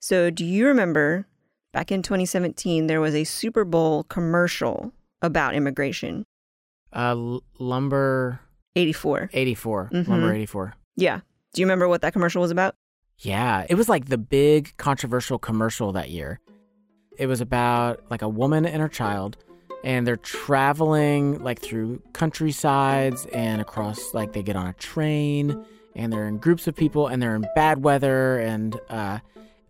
So, do you remember back in 2017, there was a Super Bowl commercial about immigration? Uh, l- lumber 84. 84. Mhm. Lumber 84. Yeah. Do you remember what that commercial was about? Yeah, it was like the big controversial commercial that year. It was about like a woman and her child, and they're traveling like through countrysides and across, like they get on a train, and they're in groups of people, and they're in bad weather, and uh,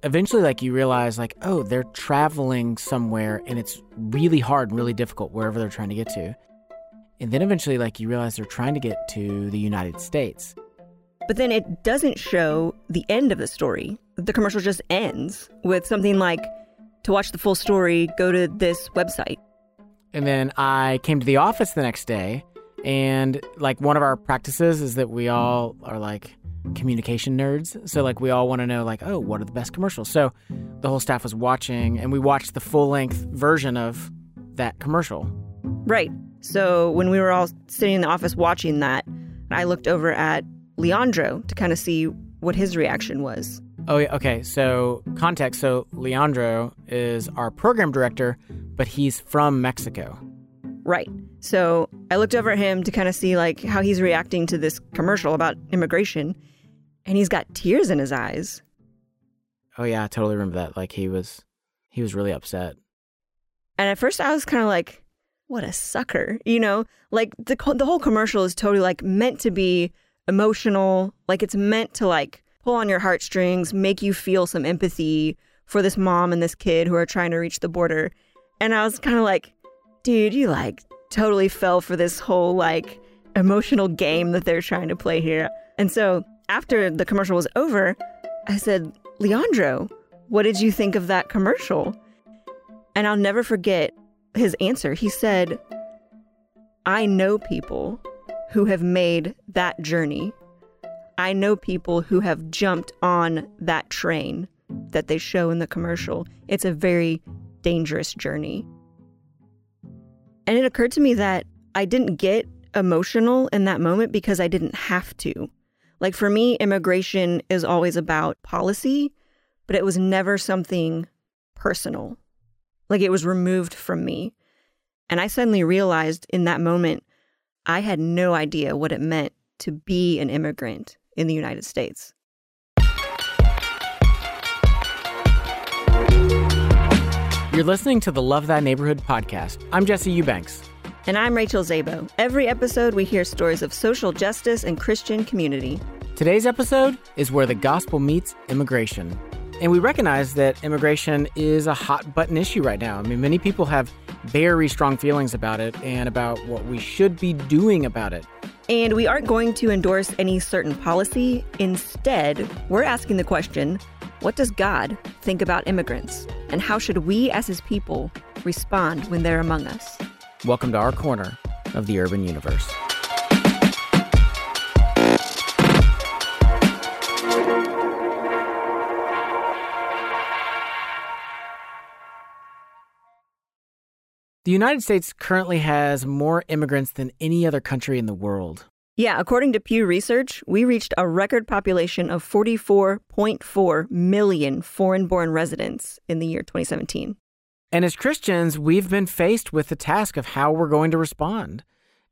eventually, like you realize, like oh, they're traveling somewhere, and it's really hard and really difficult wherever they're trying to get to. And then eventually, like you realize they're trying to get to the United States. But then it doesn't show the end of the story. The commercial just ends with something like to watch the full story, go to this website. And then I came to the office the next day, and like one of our practices is that we all are like communication nerds. So like we all want to know like, oh, what are the best commercials? So the whole staff was watching, and we watched the full length version of that commercial. Right. So when we were all sitting in the office watching that, I looked over at Leandro to kind of see what his reaction was. Oh, yeah. Okay. So, context. So, Leandro is our program director, but he's from Mexico. Right. So I looked over at him to kind of see like how he's reacting to this commercial about immigration, and he's got tears in his eyes. Oh, yeah. I totally remember that. Like, he was, he was really upset. And at first I was kind of like, what a sucker, you know? Like the the whole commercial is totally like meant to be emotional, like it's meant to like pull on your heartstrings, make you feel some empathy for this mom and this kid who are trying to reach the border. And I was kind of like, dude, you like totally fell for this whole like emotional game that they're trying to play here. And so after the commercial was over, I said, Leandro, what did you think of that commercial? And I'll never forget his answer. He said, I know people who have made that journey. I know people who have jumped on that train that they show in the commercial. It's a very dangerous journey. And it occurred to me that I didn't get emotional in that moment because I didn't have to. Like for me, immigration is always about policy, but it was never something personal. Like it was removed from me. And I suddenly realized in that moment, I had no idea what it meant to be an immigrant in the United States. You're listening to the Love Thy Neighborhood podcast. I'm Jesse Eubanks. And I'm Rachel Zabo. Every episode, we hear stories of social justice and Christian community. Today's episode is where the gospel meets immigration. And we recognize that immigration is a hot button issue right now. I mean, many people have very strong feelings about it and about what we should be doing about it. And we aren't going to endorse any certain policy. Instead, we're asking the question what does God think about immigrants? And how should we as his people respond when they're among us? Welcome to our corner of the urban universe. The United States currently has more immigrants than any other country in the world. Yeah, according to Pew Research, we reached a record population of 44.4 million foreign born residents in the year 2017. And as Christians, we've been faced with the task of how we're going to respond.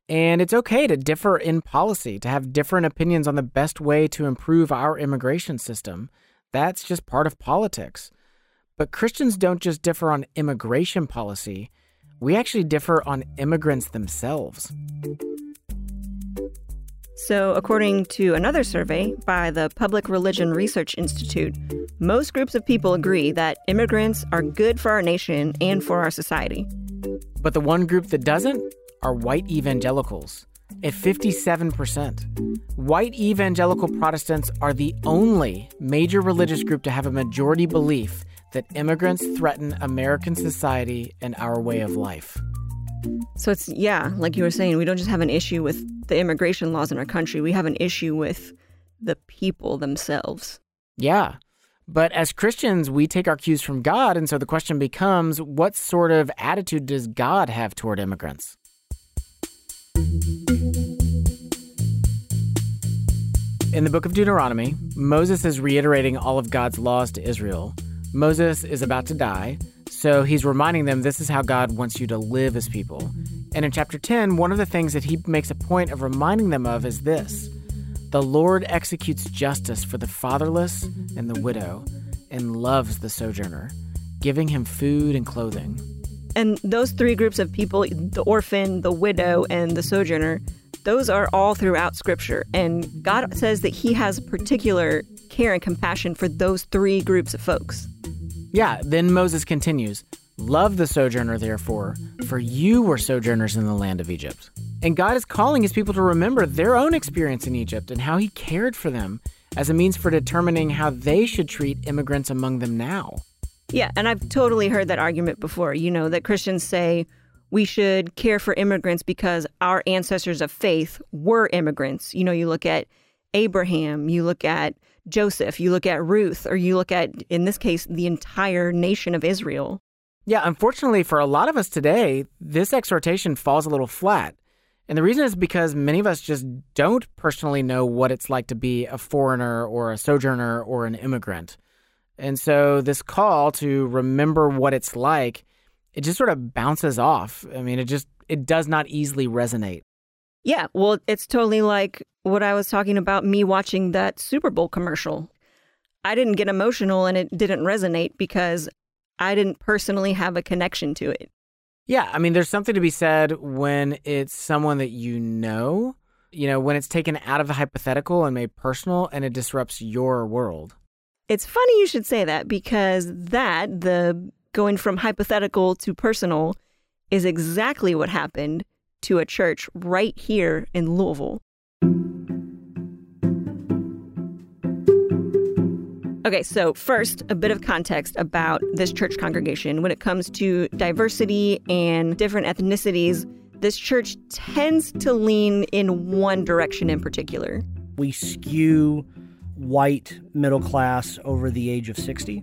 And it's okay to differ in policy, to have different opinions on the best way to improve our immigration system. That's just part of politics. But Christians don't just differ on immigration policy, we actually differ on immigrants themselves. So, according to another survey by the Public Religion Research Institute, most groups of people agree that immigrants are good for our nation and for our society. But the one group that doesn't are white evangelicals at 57%. White evangelical Protestants are the only major religious group to have a majority belief that immigrants threaten American society and our way of life. So, it's, yeah, like you were saying, we don't just have an issue with the immigration laws in our country, we have an issue with the people themselves. Yeah. But as Christians, we take our cues from God. And so the question becomes what sort of attitude does God have toward immigrants? In the book of Deuteronomy, Moses is reiterating all of God's laws to Israel. Moses is about to die, so he's reminding them this is how God wants you to live as people. And in chapter 10, one of the things that he makes a point of reminding them of is this The Lord executes justice for the fatherless and the widow and loves the sojourner, giving him food and clothing. And those three groups of people the orphan, the widow, and the sojourner those are all throughout Scripture. And God says that He has particular care and compassion for those three groups of folks. Yeah, then Moses continues Love the sojourner, therefore, for you were sojourners in the land of Egypt. And God is calling his people to remember their own experience in Egypt and how he cared for them as a means for determining how they should treat immigrants among them now. Yeah, and I've totally heard that argument before. You know, that Christians say we should care for immigrants because our ancestors of faith were immigrants. You know, you look at Abraham, you look at Joseph, you look at Ruth, or you look at, in this case, the entire nation of Israel. Yeah, unfortunately, for a lot of us today, this exhortation falls a little flat. And the reason is because many of us just don't personally know what it's like to be a foreigner or a sojourner or an immigrant. And so, this call to remember what it's like, it just sort of bounces off. I mean, it just, it does not easily resonate. Yeah, well, it's totally like what I was talking about me watching that Super Bowl commercial. I didn't get emotional and it didn't resonate because I didn't personally have a connection to it. Yeah, I mean, there's something to be said when it's someone that you know, you know, when it's taken out of the hypothetical and made personal and it disrupts your world. It's funny you should say that because that, the going from hypothetical to personal, is exactly what happened to a church right here in Louisville. Okay, so first, a bit of context about this church congregation. When it comes to diversity and different ethnicities, this church tends to lean in one direction in particular. We skew white middle class over the age of 60.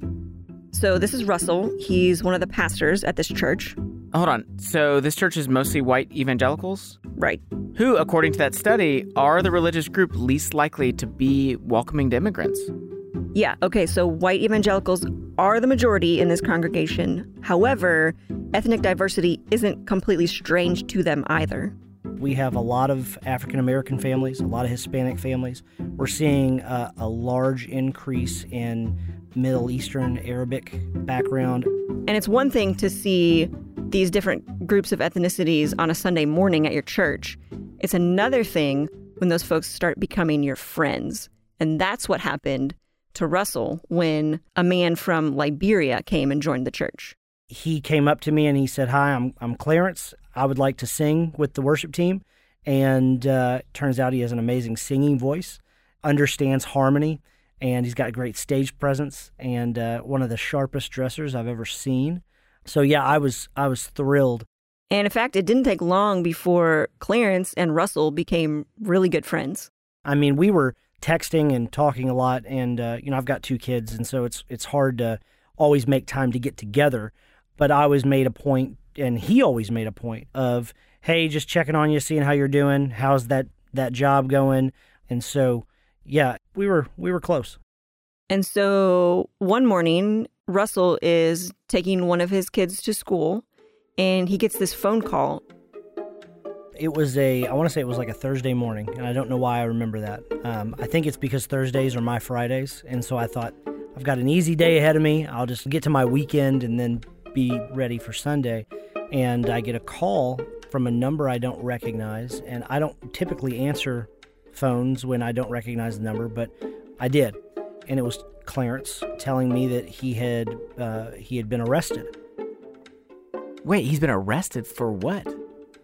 So, this is Russell. He's one of the pastors at this church. Hold on. So, this church is mostly white evangelicals? Right. Who, according to that study, are the religious group least likely to be welcoming to immigrants? Yeah, okay, so white evangelicals are the majority in this congregation. However, ethnic diversity isn't completely strange to them either. We have a lot of African American families, a lot of Hispanic families. We're seeing uh, a large increase in Middle Eastern Arabic background. And it's one thing to see these different groups of ethnicities on a Sunday morning at your church. It's another thing when those folks start becoming your friends. And that's what happened to Russell when a man from Liberia came and joined the church. He came up to me and he said, Hi, I'm, I'm Clarence. I would like to sing with the worship team. And uh, turns out he has an amazing singing voice, understands harmony, and he's got a great stage presence and uh, one of the sharpest dressers I've ever seen. So yeah, I was I was thrilled. And in fact, it didn't take long before Clarence and Russell became really good friends. I mean, we were texting and talking a lot, and uh, you know, I've got two kids, and so it's it's hard to always make time to get together. But I always made a point, and he always made a point of, hey, just checking on you, seeing how you're doing, how's that that job going, and so yeah, we were we were close. And so one morning, Russell is taking one of his kids to school, and he gets this phone call it was a, I want to say it was like a Thursday morning, and I don't know why I remember that. Um, I think it's because Thursdays are my Fridays, and so I thought, I've got an easy day ahead of me. I'll just get to my weekend and then be ready for Sunday. And I get a call from a number I don't recognize, and I don't typically answer phones when I don't recognize the number, but I did, and it was Clarence telling me that he had uh, he had been arrested. Wait, he's been arrested for what?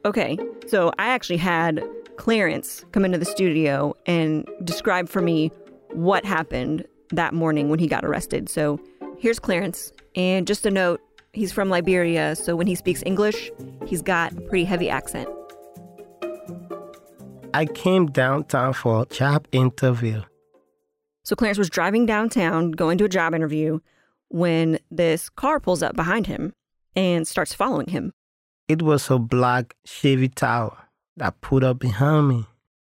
Okay, so I actually had Clarence come into the studio and describe for me what happened that morning when he got arrested. So here's Clarence. And just a note, he's from Liberia, so when he speaks English, he's got a pretty heavy accent. I came downtown for a job interview. So Clarence was driving downtown, going to a job interview, when this car pulls up behind him and starts following him. It was a black Chevy Tahoe that pulled up behind me.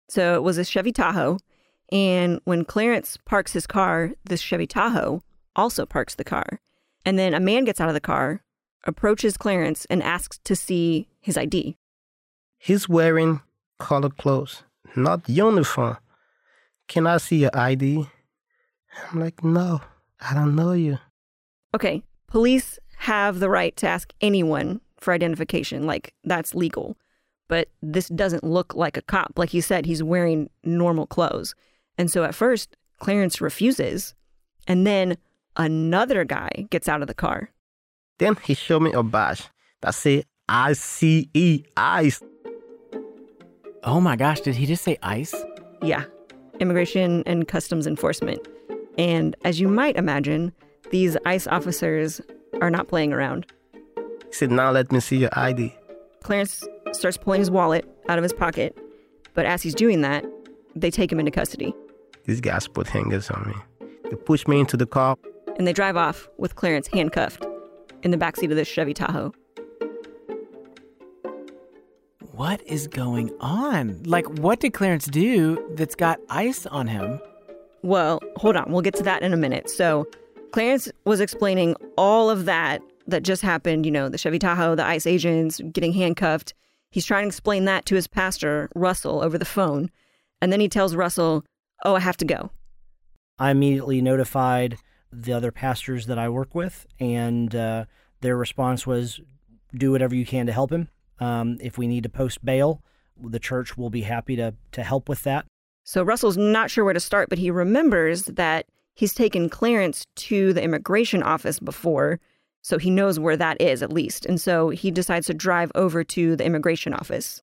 So it was a Chevy Tahoe. And when Clarence parks his car, this Chevy Tahoe also parks the car. And then a man gets out of the car, approaches Clarence, and asks to see his ID. He's wearing colored clothes, not uniform. Can I see your ID? I'm like, no, I don't know you. Okay, police have the right to ask anyone for identification, like that's legal. But this doesn't look like a cop. Like you said, he's wearing normal clothes. And so at first, Clarence refuses. And then another guy gets out of the car. Then he showed me a badge that said ICE, ICE. Oh my gosh, did he just say ice? Yeah, Immigration and Customs Enforcement. And as you might imagine, these ICE officers are not playing around. He said, now let me see your ID. Clarence starts pulling his wallet out of his pocket, but as he's doing that, they take him into custody These guys put hangers on me. They push me into the car. and they drive off with Clarence handcuffed in the backseat of this Chevy Tahoe. What is going on? Like, what did Clarence do that's got ice on him? Well, hold on, we'll get to that in a minute. So, Clarence was explaining all of that that just happened, you know, the Chevy Tahoe, the ICE agents getting handcuffed. He's trying to explain that to his pastor, Russell, over the phone. And then he tells Russell, Oh, I have to go. I immediately notified the other pastors that I work with, and uh, their response was, "Do whatever you can to help him. Um, if we need to post bail, the church will be happy to to help with that." So Russell's not sure where to start, but he remembers that he's taken Clarence to the immigration office before, so he knows where that is at least. And so he decides to drive over to the immigration office.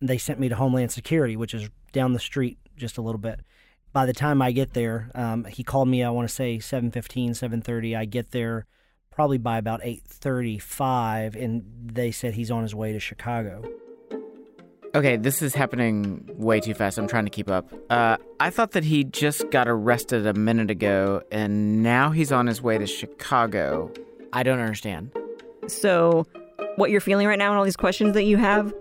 They sent me to Homeland Security, which is down the street just a little bit. By the time I get there, um, he called me. I want to say 7:15, 7:30. I get there probably by about 8:35, and they said he's on his way to Chicago. Okay, this is happening way too fast. I'm trying to keep up. Uh, I thought that he just got arrested a minute ago, and now he's on his way to Chicago. I don't understand. So, what you're feeling right now and all these questions that you have,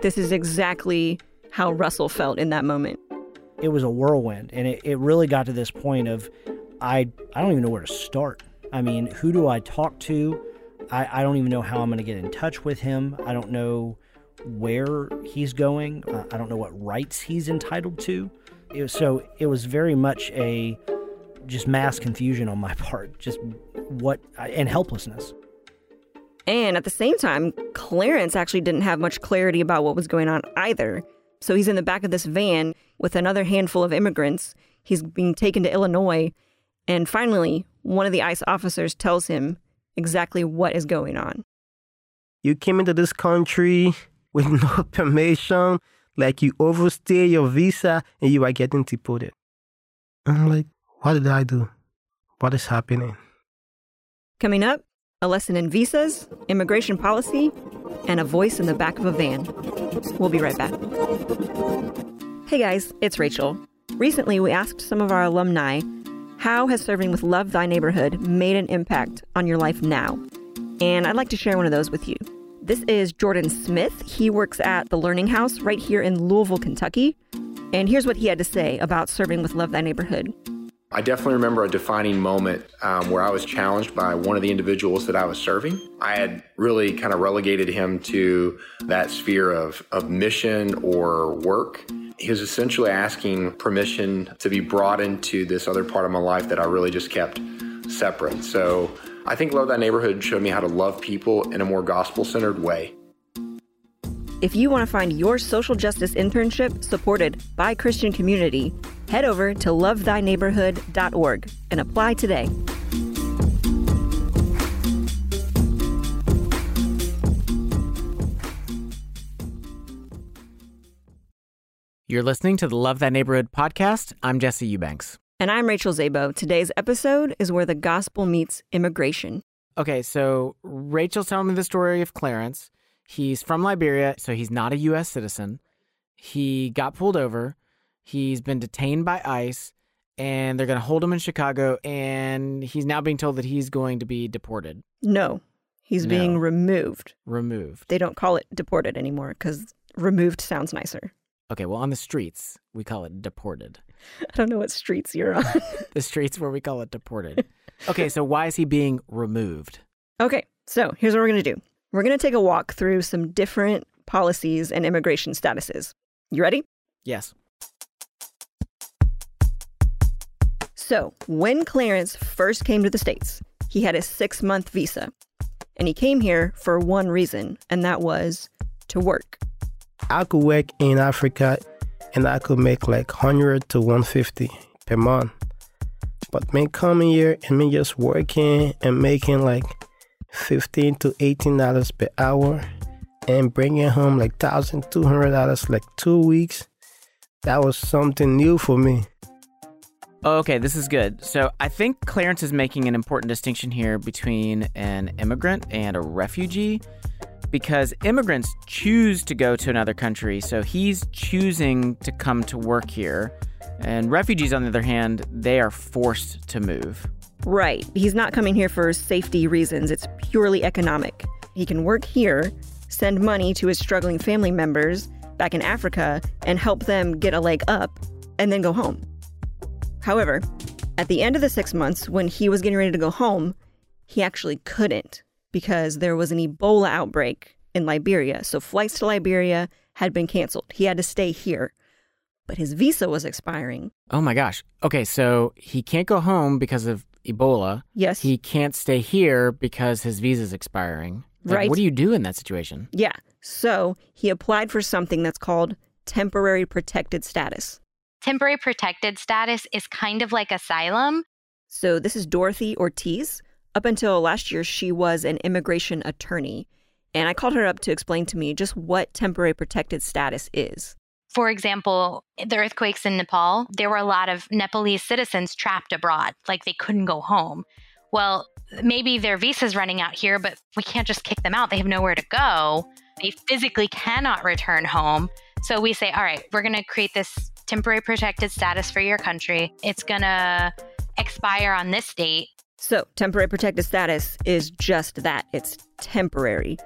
this is exactly how Russell felt in that moment. it was a whirlwind and it, it really got to this point of I I don't even know where to start. I mean, who do I talk to? I, I don't even know how I'm going to get in touch with him. I don't know where he's going. Uh, I don't know what rights he's entitled to. It was, so it was very much a just mass confusion on my part. Just what and helplessness. And at the same time, Clarence actually didn't have much clarity about what was going on either. So he's in the back of this van with another handful of immigrants. He's being taken to Illinois. And finally, one of the ICE officers tells him exactly what is going on. You came into this country with no permission, like you overstay your visa and you are getting deported. I'm like, what did I do? What is happening? Coming up, a lesson in visas, immigration policy, and a voice in the back of a van. We'll be right back. Hey guys, it's Rachel. Recently, we asked some of our alumni how has serving with Love Thy Neighborhood made an impact on your life now? And I'd like to share one of those with you. This is Jordan Smith. He works at the Learning House right here in Louisville, Kentucky. And here's what he had to say about serving with Love Thy Neighborhood. I definitely remember a defining moment um, where I was challenged by one of the individuals that I was serving. I had really kind of relegated him to that sphere of, of mission or work. He was essentially asking permission to be brought into this other part of my life that I really just kept separate. So I think Love Thy Neighborhood showed me how to love people in a more gospel centered way. If you want to find your social justice internship supported by Christian community, head over to lovethyneighborhood.org and apply today. You're listening to the Love Thy Neighborhood podcast. I'm Jesse Eubanks. And I'm Rachel Zabo. Today's episode is where the gospel meets immigration. Okay, so Rachel's telling me the story of Clarence. He's from Liberia, so he's not a U.S. citizen. He got pulled over. He's been detained by ICE, and they're going to hold him in Chicago. And he's now being told that he's going to be deported, No, he's No. being removed. removed. They don't call it deported anymore because removed sounds nicer. Okay, well, on the streets, we call it deported. I don't know what streets you're on. The streets where we call it deported. Okay, so why is he being removed? okay, so here's what we're going to do we're going to take a walk through some different policies and immigration statuses. You ready? Yes. So, when Clarence first came to the States, he had a six month visa. And he came here for one reason, and that was to work. I could work in Africa and I could make like 100 to 150 per month. But me coming here and me just working and making like 15 to 18 dollars per hour and bringing home like 1200 dollars like 2 weeks that was something new for me. Okay, this is good. So I think Clarence is making an important distinction here between an immigrant and a refugee because immigrants choose to go to another country. So he's choosing to come to work here. And refugees, on the other hand, they are forced to move. Right. He's not coming here for safety reasons, it's purely economic. He can work here, send money to his struggling family members back in Africa, and help them get a leg up, and then go home. However, at the end of the six months, when he was getting ready to go home, he actually couldn't because there was an Ebola outbreak in Liberia. So flights to Liberia had been canceled. He had to stay here. But his visa was expiring. Oh my gosh. Okay, so he can't go home because of Ebola. Yes. He can't stay here because his visa is expiring. Like, Right. What do you do in that situation? Yeah. So he applied for something that's called temporary protected status. Temporary protected status is kind of like asylum. So this is Dorothy Ortiz. Up until last year, she was an immigration attorney. And I called her up to explain to me just what temporary protected status is. For example, the earthquakes in Nepal, there were a lot of Nepalese citizens trapped abroad, like they couldn't go home. Well, maybe their visa's running out here, but we can't just kick them out. They have nowhere to go. They physically cannot return home. So we say, all right, we're going to create this temporary protected status for your country. It's going to expire on this date. So, temporary protected status is just that it's temporary.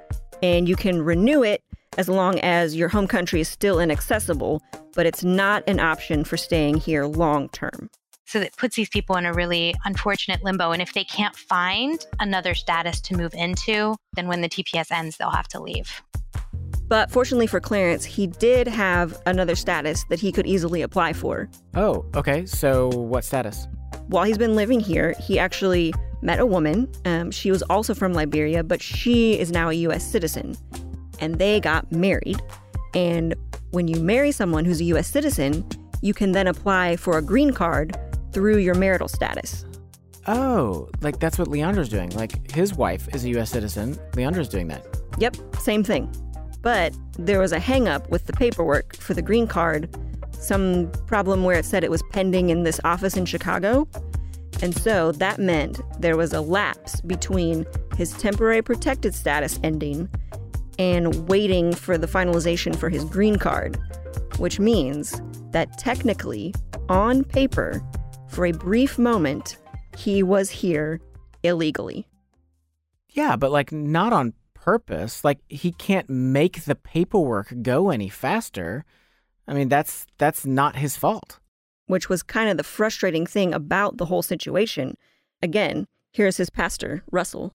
And you can renew it as long as your home country is still inaccessible, but it's not an option for staying here long term. So that puts these people in a really unfortunate limbo. And if they can't find another status to move into, then when the TPS ends, they'll have to leave. But fortunately for Clarence, he did have another status that he could easily apply for. Oh, okay. So what status? While he's been living here, he actually met a woman. Um, she was also from Liberia, but she is now a US citizen. And they got married. And when you marry someone who's a US citizen, you can then apply for a green card through your marital status. Oh, like that's what Leandro's doing. Like his wife is a U.S. citizen. Leandro's doing that. Yep, same thing. But there was a hangup with the paperwork for the green card, some problem where it said it was pending in this office in Chicago. And so that meant there was a lapse between his temporary protected status ending and waiting for the finalization for his green card, which means that technically, on paper, for a brief moment, he was here illegally. Yeah, but like not on purpose. Like he can't make the paperwork go any faster. I mean, that's that's not his fault. which was kind of the frustrating thing about the whole situation. Again, here's his pastor, Russell.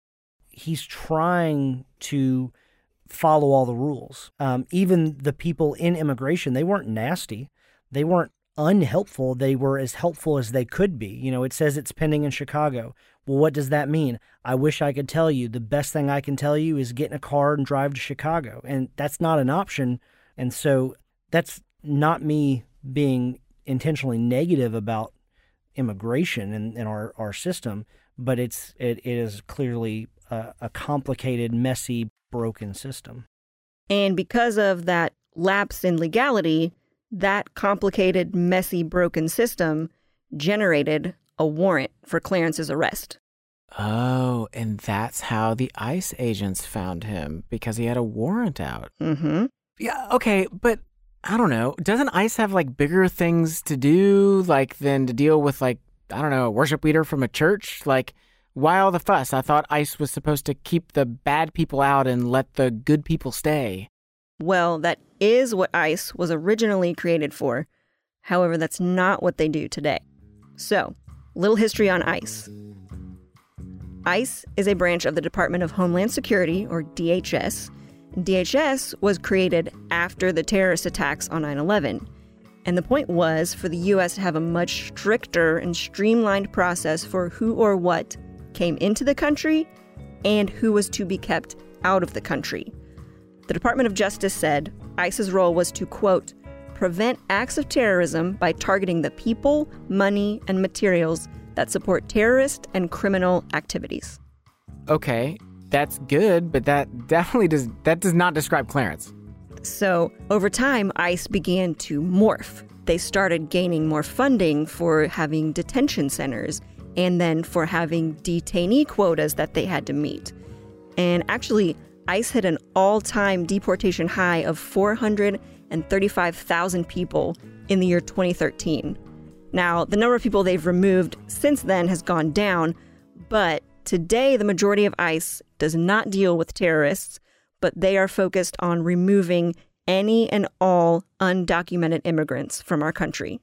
he's trying to follow all the rules. Um, even the people in immigration, they weren't nasty. They weren't unhelpful. They were as helpful as they could be. You know, it says it's pending in Chicago. Well, what does that mean? I wish I could tell you. The best thing I can tell you is get in a car and drive to Chicago. And that's not an option. And so that's not me being intentionally negative about immigration and, and our, our system, but it's it, it is clearly a, a complicated, messy, broken system. And because of that lapse in legality, that complicated, messy, broken system generated a warrant for Clarence's arrest. Oh, and that's how the ICE agents found him because he had a warrant out. Mm-hmm. Yeah, okay, but I don't know. Doesn't ICE have like bigger things to do, like than to deal with like I don't know a worship leader from a church? Like, why all the fuss? I thought ICE was supposed to keep the bad people out and let the good people stay. Well, that is what ICE was originally created for. However, that's not what they do today. So, little history on ICE. ICE is a branch of the Department of Homeland Security, or DHS. DHS was created after the terrorist attacks on 9 11. And the point was for the US to have a much stricter and streamlined process for who or what came into the country and who was to be kept out of the country. The Department of Justice said ICE's role was to, quote, prevent acts of terrorism by targeting the people, money, and materials that support terrorist and criminal activities. Okay, that's good, but that definitely does that does not describe Clarence. So, over time, ICE began to morph. They started gaining more funding for having detention centers and then for having detainee quotas that they had to meet. And actually, ICE hit an all time deportation high of 435,000 people in the year 2013. Now, the number of people they've removed since then has gone down, but today the majority of ICE does not deal with terrorists, but they are focused on removing any and all undocumented immigrants from our country.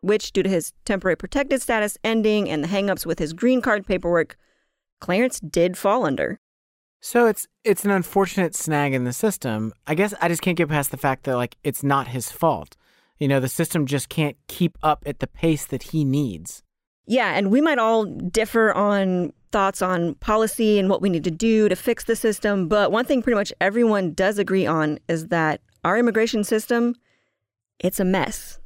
Which, due to his temporary protected status ending and the hangups with his green card paperwork, Clarence did fall under. So it's it's an unfortunate snag in the system. I guess I just can't get past the fact that like it's not his fault. You know, the system just can't keep up at the pace that he needs. Yeah, and we might all differ on thoughts on policy and what we need to do to fix the system, but one thing pretty much everyone does agree on is that our immigration system it's a mess.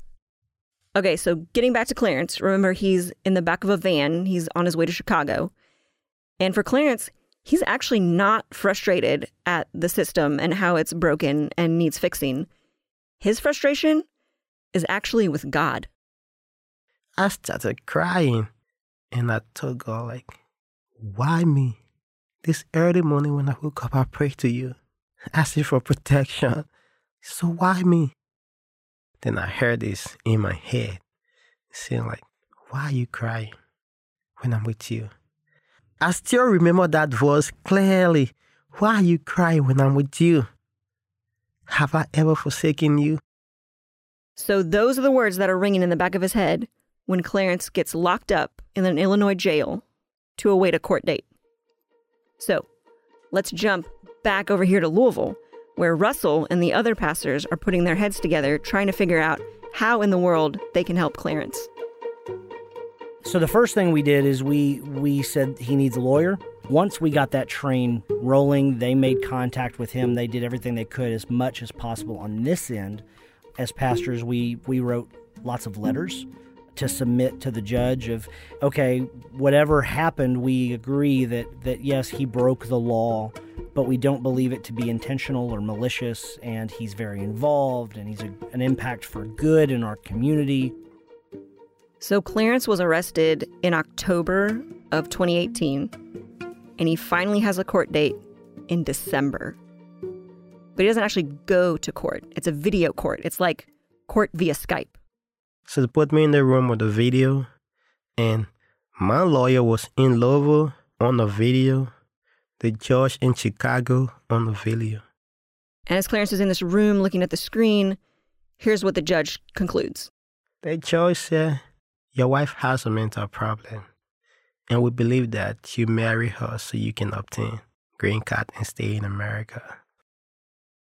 Okay, so getting back to Clarence, remember he's in the back of a van, he's on his way to Chicago. And for Clarence, he's actually not frustrated at the system and how it's broken and needs fixing. His frustration is actually with God. I started crying and I told God, like, why me? This early morning when I woke up, I prayed to you, asking for protection. So why me? Then I heard this in my head, saying like, why are you crying when I'm with you? I still remember that voice clearly. Why are you crying when I'm with you? Have I ever forsaken you? So those are the words that are ringing in the back of his head when Clarence gets locked up in an Illinois jail to await a court date. So let's jump back over here to Louisville, where Russell and the other pastors are putting their heads together trying to figure out how in the world they can help Clarence. So the first thing we did is we we said he needs a lawyer. Once we got that train rolling, they made contact with him. They did everything they could as much as possible on this end. As pastors, we we wrote lots of letters to submit to the judge of okay, whatever happened, we agree that that yes, he broke the law, but we don't believe it to be intentional or malicious and he's very involved and he's a, an impact for good in our community. So Clarence was arrested in October of 2018, and he finally has a court date in December. But he doesn't actually go to court. It's a video court. It's like court via Skype. So they put me in the room with the video, and my lawyer was in Louisville on the video, the judge in Chicago on the video. And as Clarence is in this room looking at the screen, here's what the judge concludes. The judge said, Your wife has a mental problem, and we believe that you marry her so you can obtain green card and stay in America.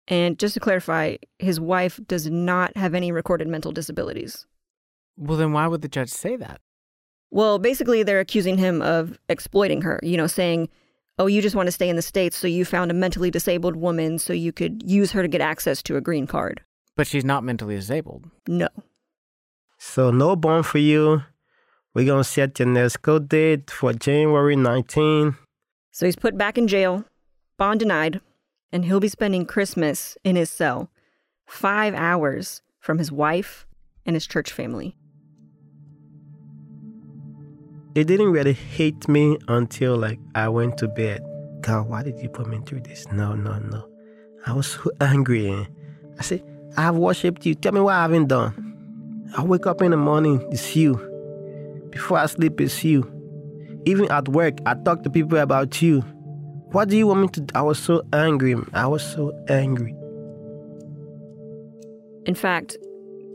And just to clarify, his wife does not have any recorded mental disabilities. Well, then why would the judge say that? Well, basically, they're accusing him of exploiting her, you know, saying, oh, you just want to stay in the States, so you found a mentally disabled woman so you could use her to get access to a green card. But she's not mentally disabled. No. So, no bond for you. We're going to set your next court date for January 19. So he's put back in jail, bond denied, and he'll be spending Christmas in his cell, five hours from his wife and his church family. It didn't really hate me until like I went to bed. God, why did you put me through this? No, no, no. I was so angry. eh? I said, I have worshipped you. Tell me what I haven't done. I wake up in the morning, it's you. Before I sleep, it's you. Even at work, I talk to people about you. What do you want me to do? I was so angry. I was so angry. In fact,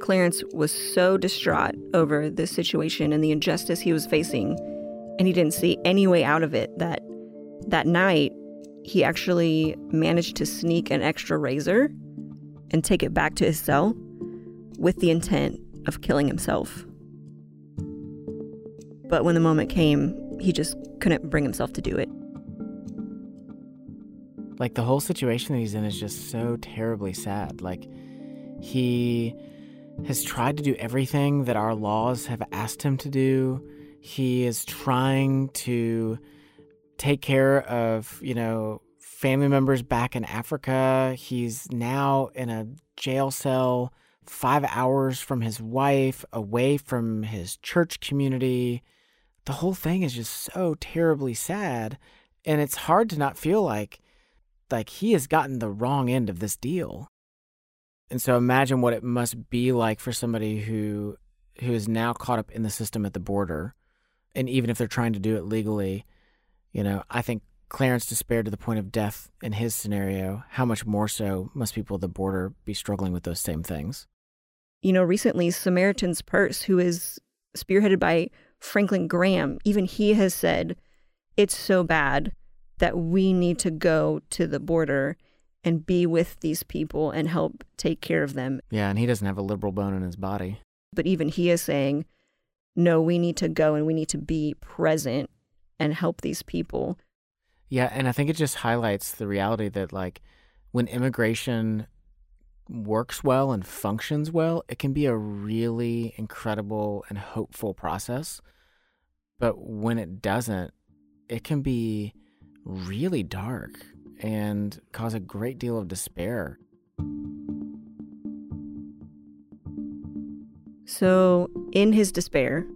Clarence was so distraught over this situation and the injustice he was facing, and he didn't see any way out of it that that night he actually managed to sneak an extra razor and take it back to his cell with the intent of killing himself. But when the moment came, he just couldn't bring himself to do it. Like the whole situation that he's in is just so terribly sad. Like he has tried to do everything that our laws have asked him to do. He is trying to take care of, you know, family members back in Africa. He's now in a jail cell five hours from his wife, away from his church community. The whole thing is just so terribly sad. And it's hard to not feel like like he has gotten the wrong end of this deal. And so imagine what it must be like for somebody who who is now caught up in the system at the border. And even if they're trying to do it legally, you know, I think Clarence despaired to the point of death in his scenario. How much more so must people at the border be struggling with those same things? You know, recently, Samaritan's Purse, who is spearheaded by Franklin Graham, even he has said it's so bad that we need to go to the border and be with these people and help take care of them. Yeah, and he doesn't have a liberal bone in his body. But even he is saying, no, we need to go and we need to be present and help these people. Yeah, and I think it just highlights the reality that, like, when immigration works well and functions well, it can be a really incredible and hopeful process. But when it doesn't, it can be really dark and cause a great deal of despair. So, in his despair,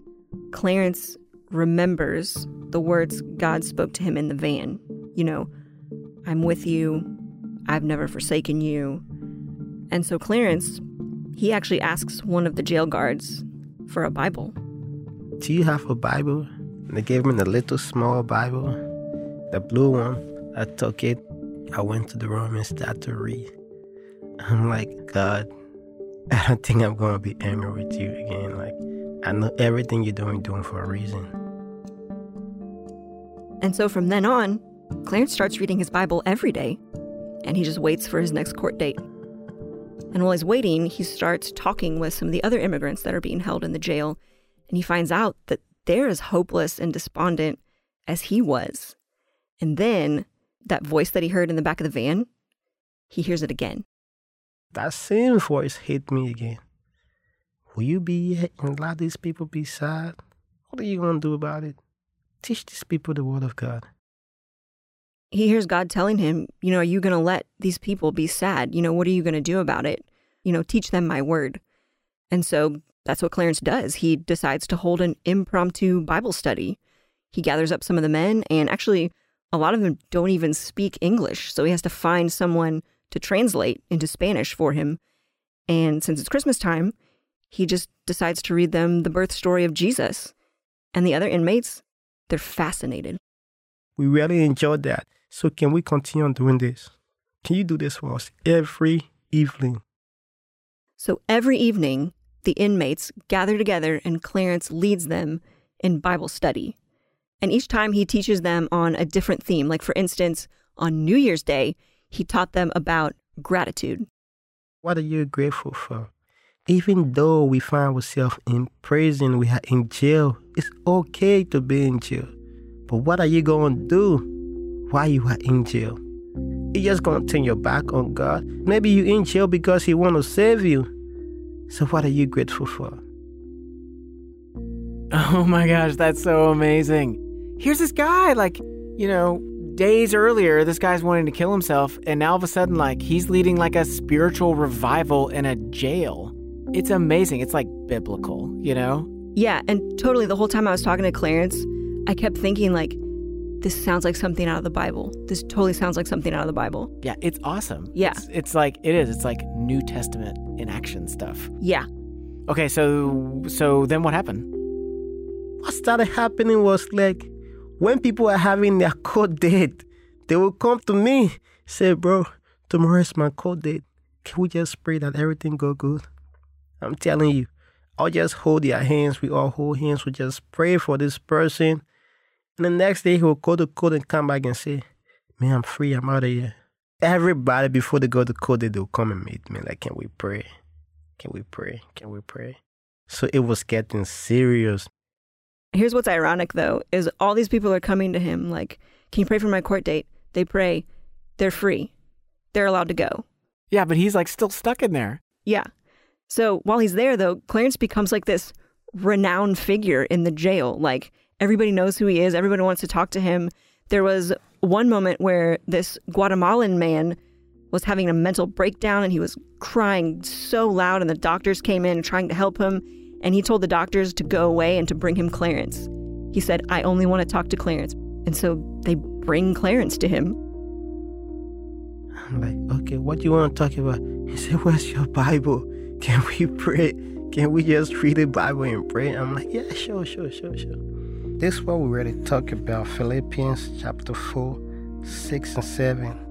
Clarence remembers the words God spoke to him in the van. You know, I'm with you, I've never forsaken you. And so, Clarence, he actually asks one of the jail guards for a Bible. Do you have a Bible? And they gave me the little small Bible, the blue one. I took it. I went to the to read. I'm like, God, I don't think I'm to be angry with you again. Like, I know everything you're doing, doing for a reason. And so from then on, Clarence starts reading his Bible every day, and he just waits for his next court date. And while he's waiting, he starts talking with some of the other immigrants that are being held in the jail, and he finds out that they're as hopeless and despondent as he was. And then that voice that he heard in the back of the van, he hears it again. That same voice hit me again. Will you be here and let these people be sad? What are you going to do about it? Teach these people the word of God. He hears God telling him, you know, are you going to let these people be sad? You know, what are you going to do about it? You know, teach them my word. And so that's what Clarence does. He decides to hold an impromptu Bible study. He gathers up some of the men, and actually, a lot of them don't even speak English. So he has to find someone to translate into Spanish for him. And since it's Christmas time, he just decides to read them the birth story of Jesus. And the other inmates, they're fascinated. We really enjoyed that. So, can we continue on doing this? Can you do this for us every evening? So, every evening, the inmates gather together and Clarence leads them in Bible study. And each time he teaches them on a different theme. Like, for instance, on New Year's Day, he taught them about gratitude. What are you grateful for? Even though we find ourselves in prison, we are in jail, it's okay to be in jail. But what are you going to do while you are in jail? You're just going to turn your back on God? Maybe you're in jail because He want to save you. So what are you grateful for? Oh my gosh, that's so amazing. Here's this guy, like, you know, days earlier, this guy's wanting to kill himself, and now all of a sudden, like, he's leading like a spiritual revival in a jail. It's amazing. It's like biblical, you know? Yeah, and totally the whole time I was talking to Clarence, I kept thinking, like, this sounds like something out of the Bible. This totally sounds like something out of the Bible. Yeah, it's awesome. Yeah. It's, it's like, it is. It's like New Testament in action stuff. Yeah. Okay, so so then what happened? What started happening was like when people are having their court date, they will come to me, say, bro, tomorrow is my court date. can we just pray that everything go good? I'm telling you, I'll just hold their hands. We all hold hands. We just pray for this person. And the next day, he will go to court and come back and say, Man, I'm free. I'm out of here. Everybody, before they go to court, they will come and meet me. Like, can we pray? Can we pray? Can we pray? So it was getting serious. Here's what's ironic though is all these people are coming to him like, "Can you pray for my court date?" They pray. They're free. They're allowed to go. Yeah, but he's like still stuck in there. Yeah. So while he's there though, Clarence becomes like this renowned figure in the jail. Like everybody knows who he is. Everybody wants to talk to him. There was one moment where this Guatemalan man was having a mental breakdown and he was crying so loud and the doctors came in trying to help him and he told the doctors to go away and to bring him Clarence. He said, I only want to talk to Clarence. And so they bring Clarence to him. I'm like, okay, what do you want to talk about? He said, Where's your Bible? Can we pray? Can we just read the Bible and pray? I'm like, Yeah, sure, sure, sure, sure. This is what we really talk about Philippians chapter 4, 6 and 7.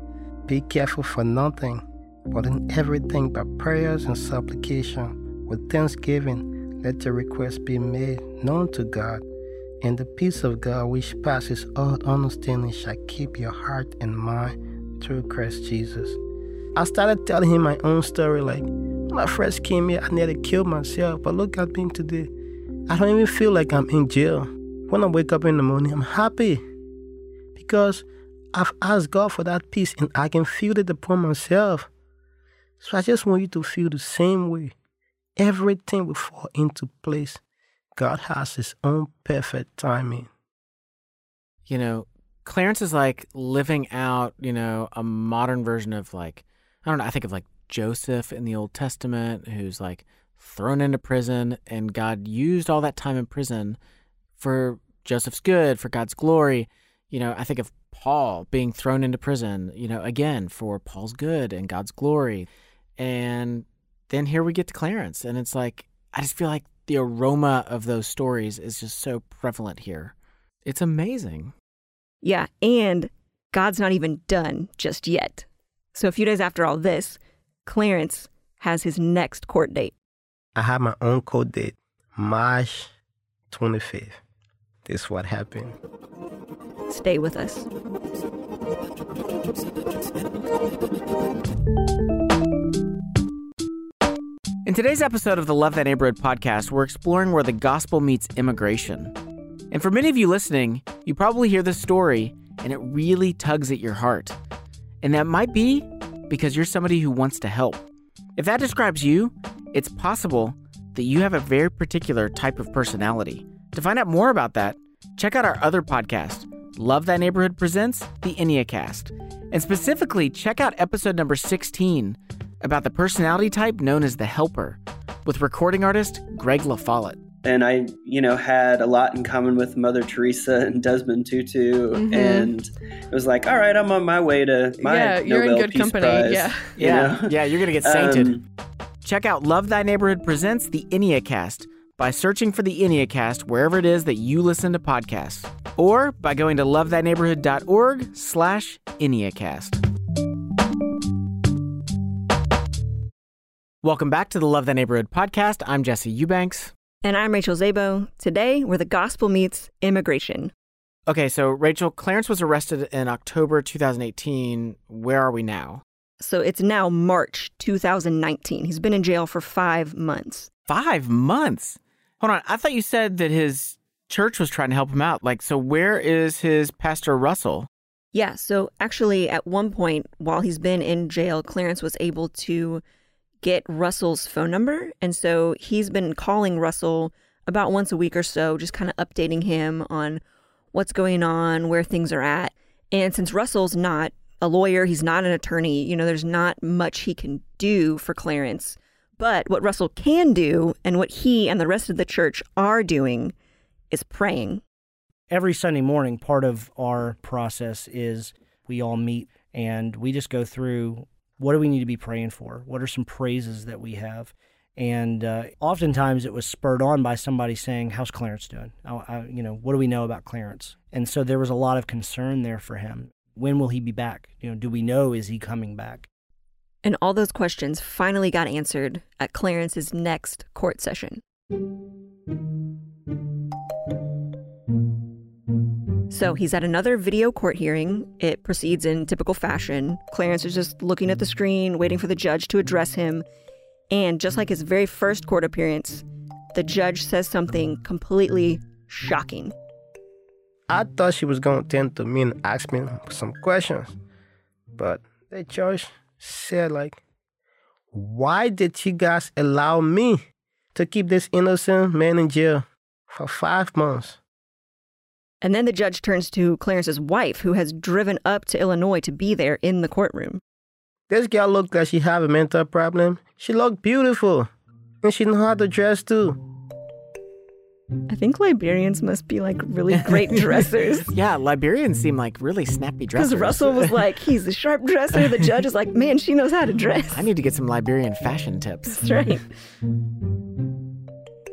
Be careful for nothing, but in everything by prayers and supplication, with thanksgiving, let your requests be made known to God. And the peace of God, which passes all understanding, shall keep your heart and mind through Christ Jesus. I started telling him my own story like, when I first came here, I nearly killed myself, but look at me today. I don't even feel like I'm in jail. When I wake up in the morning, I'm happy because I've asked God for that peace and I can feel it upon myself. So I just want you to feel the same way. Everything will fall into place. God has His own perfect timing. You know, Clarence is like living out, you know, a modern version of like, I don't know, I think of like Joseph in the Old Testament, who's like thrown into prison, and God used all that time in prison for Joseph's good, for God's glory. You know, I think of Paul being thrown into prison, you know, again for Paul's good and God's glory. And then here we get to Clarence, and it's like, I just feel like the aroma of those stories is just so prevalent here. It's amazing. Yeah, and God's not even done just yet. So a few days after all this, Clarence has his next court date. I have my own court date, March 25th. This is what happened. Stay with us. In today's episode of the Love Thy Neighborhood podcast, we're exploring where the gospel meets immigration. And for many of you listening, you probably hear this story and it really tugs at your heart. And that might be because you're somebody who wants to help. If that describes you, it's possible that you have a very particular type of personality. To find out more about that, check out our other podcast, Love Thy Neighborhood Presents the Enneacast. And specifically, check out episode number 16 about the personality type known as the helper with recording artist Greg LaFollette. And I, you know, had a lot in common with Mother Teresa and Desmond Tutu, Mhm. and it was like, all right, I'm on my way to my yeah, you're Nobel in good Peace company. Prize, Yeah. you Yeah, know? yeah, you're gonna get sainted. Um, Check out Love Thy Neighborhood Presents the Enneacast by searching for the Enneacast wherever it is that you listen to podcasts, or by going to lovethyneighborhood.org slash Enneacast. Welcome back to the Love Thy Neighborhood podcast. I'm Jesse Eubanks. And I'm Rachel Zabo. Today, where the gospel meets immigration. Okay, so Rachel, Clarence was arrested in October 2018. Where are we now? So it's now March 2019. He's been in jail for five months. Five months. Hold on. I thought you said that his church was trying to help him out. Like, so where is his Pastor Russell? Yeah, so actually, at one point while he's been in jail, Clarence was able to get Russell's phone number. And so he's been calling Russell about once a week or so, just kind of updating him on what's going on, where things are at. And since Russell's not a lawyer, he's not an attorney, you know, there's not much he can do for Clarence. But what Russell can do and what he and the rest of the church are doing is praying. every Sunday morning, part of our process is we all meet and we just go through what do we need to be praying for? What are some praises that we have? And uh, oftentimes it was spurred on by somebody saying, "How's Clarence doing? I, I, you know, what do we know about Clarence?" And so there was a lot of concern there for him. When will he be back? You know, do we know is he coming back? And all those questions finally got answered at Clarence's next court session. So he's at another video court hearing. It proceeds in typical fashion. Clarence is just looking at the screen, waiting for the judge to address him. And just like his very first court appearance, the judge says something completely shocking. I thought she was going to tend to me and ask me some questions. But the judge said, like, why did you guys allow me to keep this innocent man in jail for five months? And then the judge turns to Clarence's wife, who has driven up to Illinois to be there in the courtroom. This girl looked like she had a mental problem. She looked beautiful. And she knew how to dress too. I think Liberians must be like really great dressers. yeah, Liberians seem like really snappy dressers. Because Russell was like, he's a sharp dresser. The judge is like, man, she knows how to dress. I need to get some Liberian fashion tips. That's right.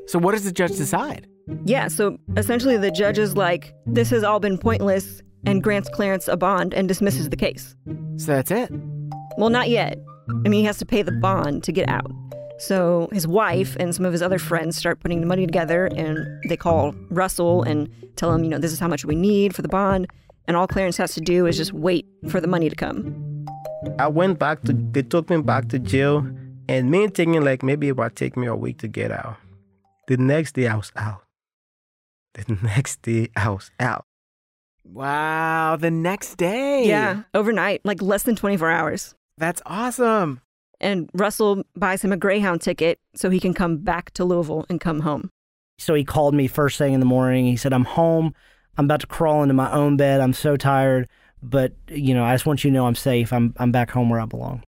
So, what does the judge decide? Yeah, so essentially the judge is like, this has all been pointless and grants Clarence a bond and dismisses the case. So that's it? Well, not yet. I mean, he has to pay the bond to get out. So his wife and some of his other friends start putting the money together and they call Russell and tell him, you know, this is how much we need for the bond. And all Clarence has to do is just wait for the money to come. I went back to, they took me back to jail and me thinking like maybe it would take me a week to get out. The next day I was out. The next day I was out. Wow, the next day. Yeah, overnight, like less than 24 hours. That's awesome. And Russell buys him a Greyhound ticket so he can come back to Louisville and come home. So he called me first thing in the morning. He said, I'm home. I'm about to crawl into my own bed. I'm so tired. But, you know, I just want you to know I'm safe. I'm, I'm back home where I belong.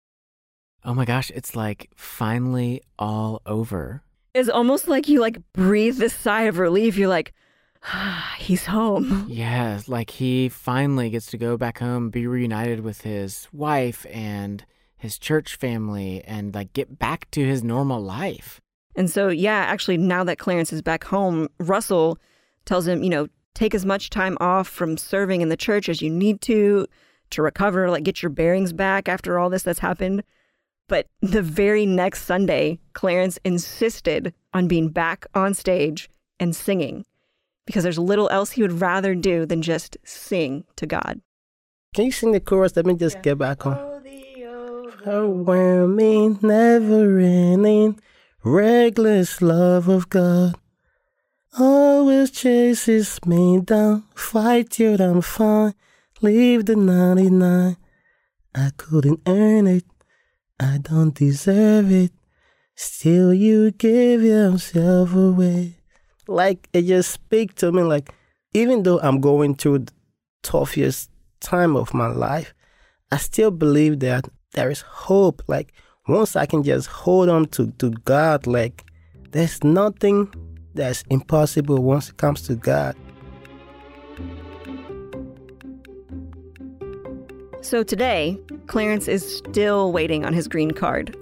Oh my gosh, it's like finally all over. It's almost like you like breathe this sigh of relief. You're like, he's home. Yeah, like he finally gets to go back home, be reunited with his wife and his church family and like get back to his normal life. And so, yeah, actually, now that Clarence is back home, Russell tells him, you know, take as much time off from serving in the church as you need to to recover, like get your bearings back after all this that's happened. But the very next Sunday, Clarence insisted on being back on stage and singing because there's little else he would rather do than just sing to God. Can you sing the chorus? Let me just yeah. get back on overwhelming, never ending, reckless love of God. Always chases me down, fight till I'm fine, leave the 99. I couldn't earn it, I don't deserve it. Still, you gave yourself away. Like, it just speak to me like, even though I'm going through the toughest time of my life, I still believe that there is hope. Like once I can just hold on to, to God, like there's nothing that's impossible once it comes to God. So today, Clarence is still waiting on his green card.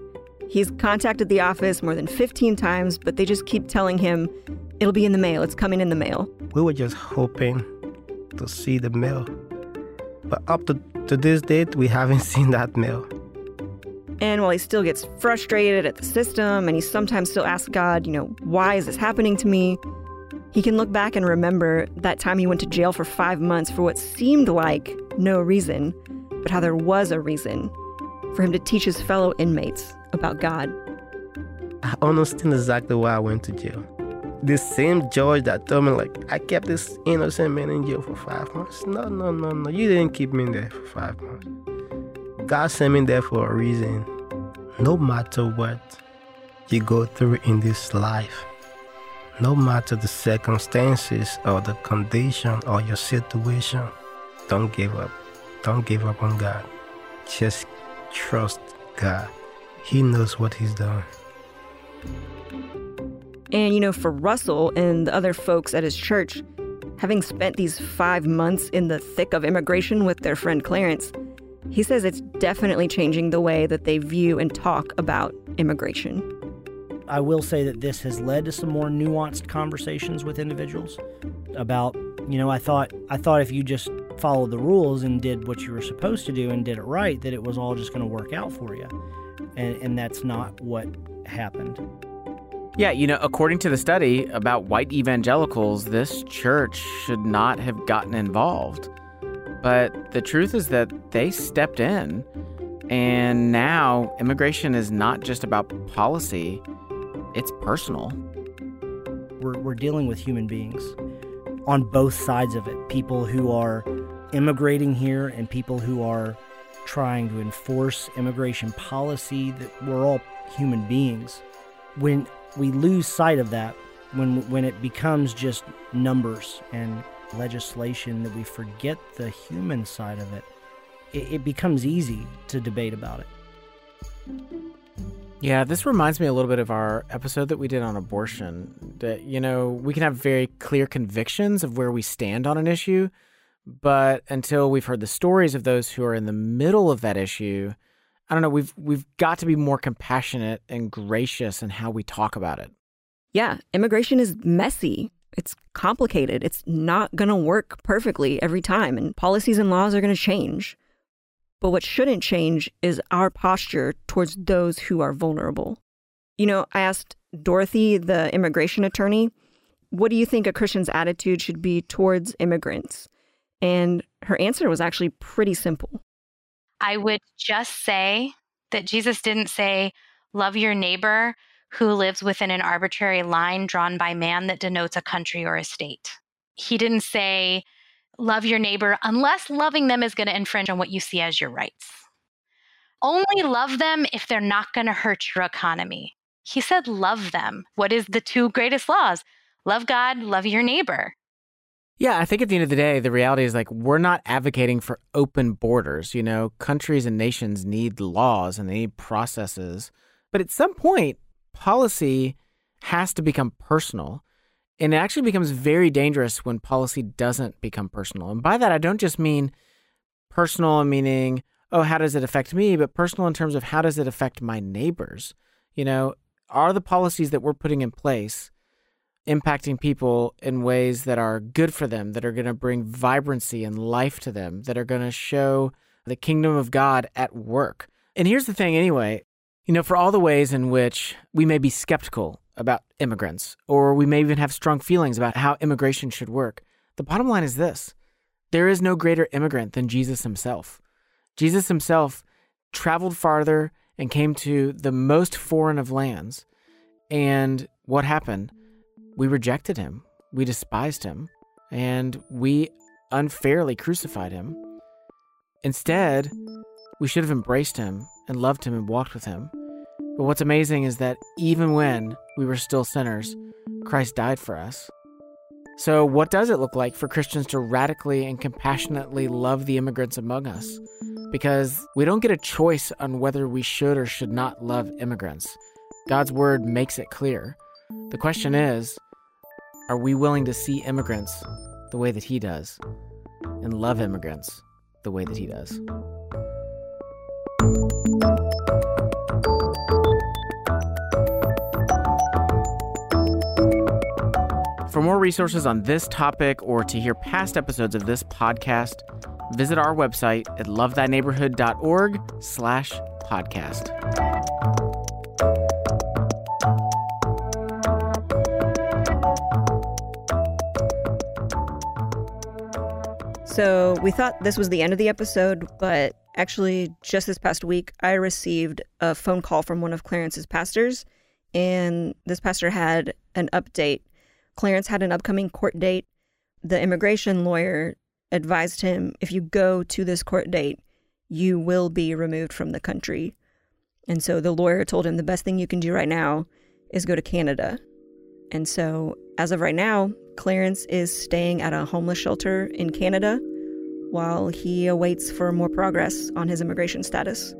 He's contacted the office more than 15 times, but they just keep telling him it'll be in the mail, it's coming in the mail. We were just hoping to see the mail. But up to, to this date, we haven't seen that mail. And while he still gets frustrated at the system and he sometimes still asks God, you know, why is this happening to me? He can look back and remember that time he went to jail for five months for what seemed like no reason, but how there was a reason for him to teach his fellow inmates about God. I understand exactly why I went to jail. The same judge that told me, like, I kept this innocent man in jail for five months. No, no, no, no. You didn't keep me in there for five months. God sent me there for a reason. No matter what you go through in this life, no matter the circumstances or the condition or your situation, don't give up. Don't give up on God. Just trust God. He knows what He's doing. And, you know, for Russell and the other folks at his church, having spent these five months in the thick of immigration with their friend Clarence, he says it's definitely changing the way that they view and talk about immigration. I will say that this has led to some more nuanced conversations with individuals about, you know, I thought I thought if you just followed the rules and did what you were supposed to do and did it right that it was all just going to work out for you. and, and that's not what happened. Yeah, you know, according to the study about white evangelicals, this church should not have gotten involved. But the truth is that they stepped in, and now immigration is not just about policy, it's personal. We're, we're dealing with human beings on both sides of it people who are immigrating here and people who are trying to enforce immigration policy that we're all human beings when we lose sight of that when when it becomes just numbers and legislation that we forget the human side of it it, it becomes easy to debate about it Yeah, this reminds me a little bit of our episode that we did on abortion. That, you know, we can have very clear convictions of where we stand on an issue, but until we've heard the stories of those who are in the middle of that issue, I don't know, we've we've got to be more compassionate and gracious in how we talk about it. Yeah, immigration is messy. It's complicated. It's not going to work perfectly every time, and policies and laws are going to change. But what shouldn't change is our posture towards those who are vulnerable. You know, I asked Dorothy, the immigration attorney, what do you think a Christian's attitude should be towards immigrants? And her answer was actually pretty simple. I would just say that Jesus didn't say, love your neighbor who lives within an arbitrary line drawn by man that denotes a country or a state. He didn't say, love your neighbor unless loving them is going to infringe on what you see as your rights. Only love them if they're not going to hurt your economy. He said, love them. What is the two greatest laws? Love God, love your neighbor. Yeah, I think at the end of the day, the reality is like we're not advocating for open borders. You know, countries and nations need laws and they need processes. But at some point, policy has to become personal. And it actually becomes very dangerous when policy doesn't become personal. And by that, I don't just mean personal, meaning, oh, how does it affect me? But personal in terms of how does it affect my neighbors? You know, are the policies that we're putting in place impacting people in ways that are good for them, that are going to bring vibrancy and life to them, that are going to show the kingdom of God at work? And here's the thing, anyway. You know, for all the ways in which we may be skeptical about immigrants, or we may even have strong feelings about how immigration should work, the bottom line is this there is no greater immigrant than Jesus himself. Jesus himself traveled farther and came to the most foreign of lands. And what happened? We rejected him, we despised him, and we unfairly crucified him. Instead, we should have embraced him and loved him and walked with him. But what's amazing is that even when we were still sinners, Christ died for us. So, what does it look like for Christians to radically and compassionately love the immigrants among us? Because we don't get a choice on whether we should or should not love immigrants. God's word makes it clear. The question is are we willing to see immigrants the way that He does and love immigrants the way that He does? For more resources on this topic or to hear past episodes of this podcast, visit our website at lovethyneighborhood.org slash podcast. So we thought this was the end of the episode, but actually, just this past week, I received a phone call from one of Clarence's pastors, and this pastor had an update. Clarence had an upcoming court date. The immigration lawyer advised him if you go to this court date, you will be removed from the country. And so the lawyer told him the best thing you can do right now is go to Canada. And so, as of right now, Clarence is staying at a homeless shelter in Canada while he awaits for more progress on his immigration status.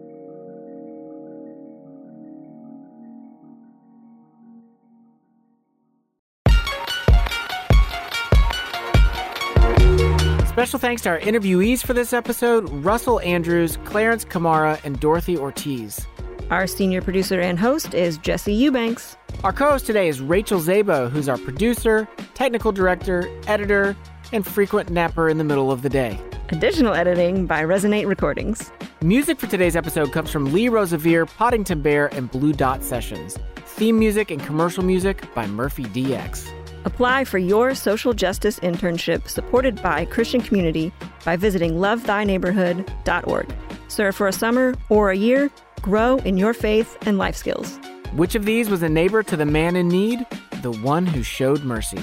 Special thanks to our interviewees for this episode Russell Andrews, Clarence Kamara, and Dorothy Ortiz. Our senior producer and host is Jesse Eubanks. Our co host today is Rachel Zabo, who's our producer, technical director, editor, and frequent napper in the middle of the day. Additional editing by Resonate Recordings. Music for today's episode comes from Lee Rosevere, Poddington Bear, and Blue Dot Sessions. Theme music and commercial music by Murphy DX. Apply for your social justice internship supported by Christian Community by visiting lovethyneighborhood.org. Serve for a summer or a year, grow in your faith and life skills. Which of these was a neighbor to the man in need? The one who showed mercy.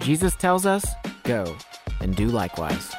Jesus tells us, go and do likewise.